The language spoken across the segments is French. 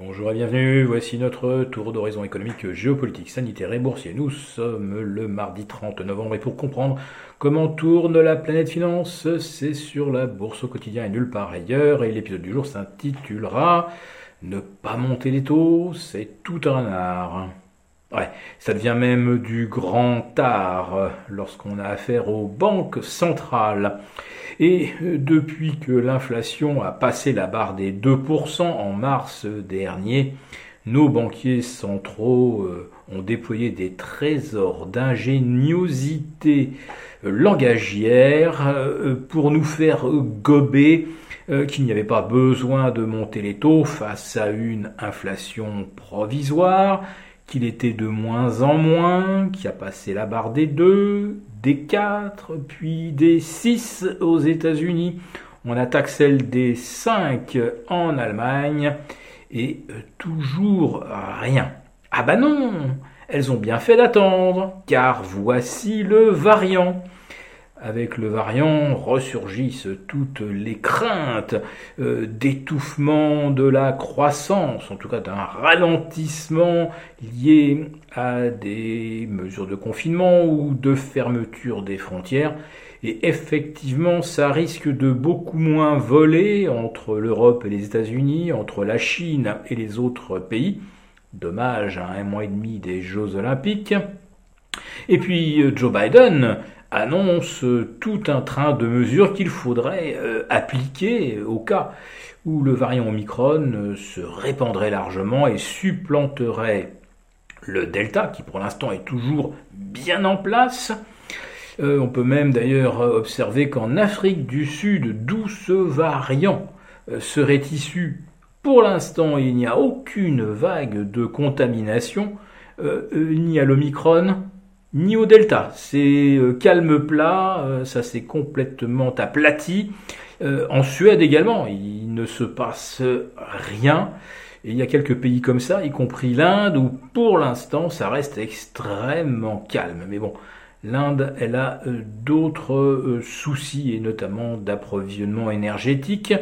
Bonjour et bienvenue, voici notre tour d'horizon économique, géopolitique, sanitaire et boursier. Nous sommes le mardi 30 novembre et pour comprendre comment tourne la planète finance, c'est sur la bourse au quotidien et nulle part ailleurs. Et l'épisode du jour s'intitulera Ne pas monter les taux, c'est tout un art. Ouais, ça devient même du grand art lorsqu'on a affaire aux banques centrales. Et euh, depuis que l'inflation a passé la barre des 2% en mars dernier, nos banquiers centraux euh, ont déployé des trésors d'ingéniosité euh, langagière pour nous faire gober qu'il n'y avait pas besoin de monter les taux face à une inflation provisoire, qu'il était de moins en moins, qui a passé la barre des 2, des 4, puis des 6 aux États-Unis. On attaque celle des 5 en Allemagne et euh, toujours rien. Ah bah non, elles ont bien fait d'attendre, car voici le variant. Avec le variant ressurgissent toutes les craintes euh, d'étouffement de la croissance, en tout cas d'un ralentissement lié à des mesures de confinement ou de fermeture des frontières. Et effectivement, ça risque de beaucoup moins voler entre l'Europe et les États-Unis, entre la Chine et les autres pays. Dommage à un mois et demi des Jeux olympiques. Et puis euh, Joe Biden annonce tout un train de mesures qu'il faudrait euh, appliquer au cas où le variant Omicron euh, se répandrait largement et supplanterait le Delta, qui pour l'instant est toujours bien en place. Euh, on peut même d'ailleurs observer qu'en Afrique du Sud, d'où ce variant serait issu, pour l'instant il n'y a aucune vague de contamination, ni à l'Omicron, ni au delta. C'est euh, calme plat, euh, ça s'est complètement aplati. Euh, en Suède également, il ne se passe rien. Et il y a quelques pays comme ça, y compris l'Inde, où pour l'instant ça reste extrêmement calme. Mais bon, L'Inde, elle a euh, d'autres euh, soucis, et notamment d'approvisionnement énergétique.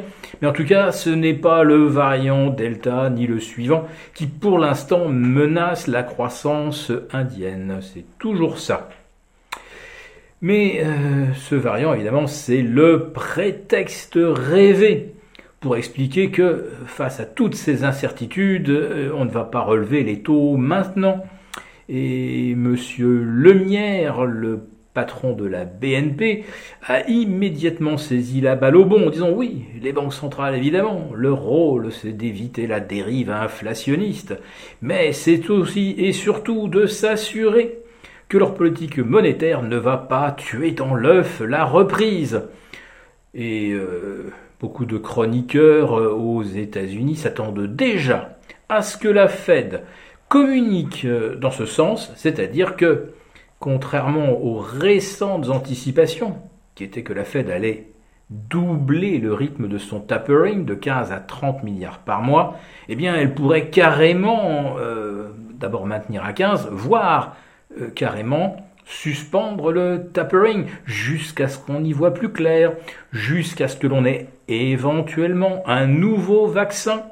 Mais en tout cas, ce n'est pas le variant Delta ni le suivant qui, pour l'instant, menace la croissance indienne. C'est toujours ça. Mais euh, ce variant, évidemment, c'est le prétexte rêvé pour expliquer que face à toutes ces incertitudes, on ne va pas relever les taux maintenant et Monsieur Lemierre, le patron de la BNP, a immédiatement saisi la balle au bon en disant oui, les banques centrales évidemment, leur rôle c'est d'éviter la dérive inflationniste, mais c'est aussi et surtout de s'assurer que leur politique monétaire ne va pas tuer dans l'œuf la reprise. Et euh, beaucoup de chroniqueurs euh, aux États-Unis s'attendent déjà à ce que la Fed communique euh, dans ce sens, c'est-à-dire que, contrairement aux récentes anticipations, qui étaient que la Fed allait doubler le rythme de son tapering de 15 à 30 milliards par mois, eh bien elle pourrait carrément euh, d'abord maintenir à 15, voire euh, carrément suspendre le tapering jusqu'à ce qu'on y voit plus clair, jusqu'à ce que l'on ait éventuellement un nouveau vaccin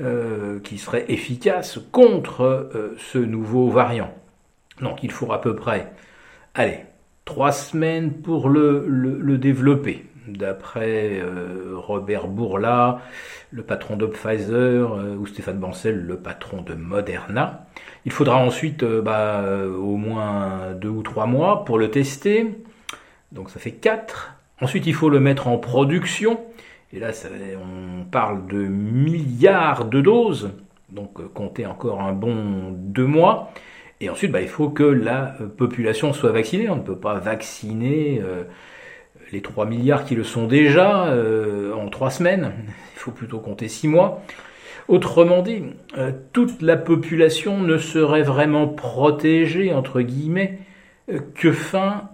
euh, qui serait efficace contre euh, ce nouveau variant. Donc il faut à peu près, allez, trois semaines pour le, développer. D'après euh, Robert Bourla, le patron de Pfizer, ou Stéphane Bancel, le patron de Moderna. Il faudra ensuite bah, au moins deux ou trois mois pour le tester. Donc ça fait quatre. Ensuite, il faut le mettre en production. Et là, on parle de milliards de doses, donc euh, comptez encore un bon deux mois. Et ensuite, bah, il faut que la euh, population soit vaccinée. On ne peut pas vacciner euh, les 3 milliards qui le sont déjà en trois semaines. Il faut plutôt compter six mois. Autrement dit, toute la population ne serait vraiment protégée, entre guillemets, que fin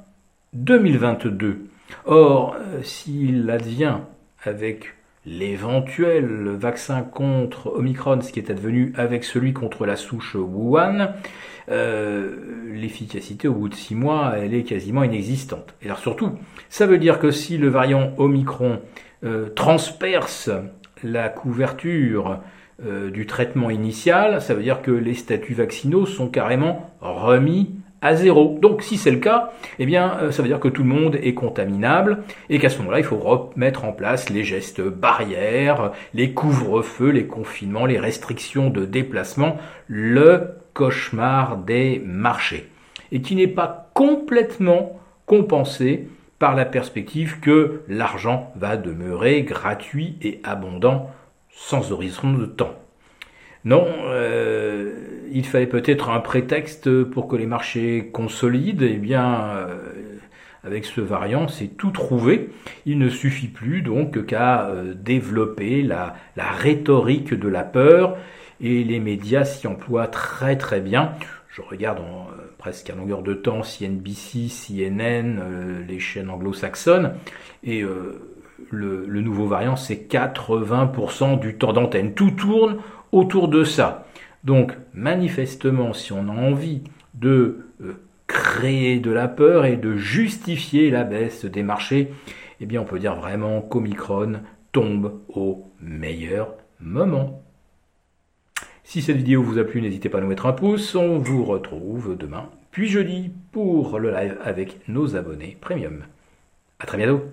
2022. Or, s'il advient avec l'éventuel vaccin contre Omicron, ce qui est advenu avec celui contre la souche Wuhan, euh, l'efficacité au bout de six mois, elle est quasiment inexistante. Et alors surtout, ça veut dire que si le variant Omicron euh, transperce la couverture du traitement initial, ça veut dire que les statuts vaccinaux sont carrément remis à zéro. Donc si c'est le cas, eh bien euh, ça veut dire que tout le monde est contaminable et qu'à ce moment-là, il faut remettre en place les gestes barrières, les couvre-feux, les confinements, les restrictions de déplacement, le cauchemar des marchés. Et qui n'est pas complètement compensé par la perspective que l'argent va demeurer gratuit et abondant sans horizon de temps. Non, euh, il fallait peut-être un prétexte pour que les marchés consolident. Eh bien, euh, avec ce variant, c'est tout trouvé. Il ne suffit plus donc qu'à euh, développer la, rhétorique de la peur et les médias s'y emploient très très bien. Je regarde presque à longueur de temps CNBC, CNN, les chaînes anglo-saxonnes et le nouveau variant, c'est 80% du temps d'antenne. Tout tourne autour de ça. Donc manifestement, si on a envie de euh, créer de la peur et de justifier la baisse des marchés, eh bien on peut dire vraiment qu'Omicron tombe au meilleur moment. Si cette vidéo vous a plu, n'hésitez pas à nous mettre un pouce. On vous retrouve demain, puis jeudi, pour le live avec nos abonnés premium. A très bientôt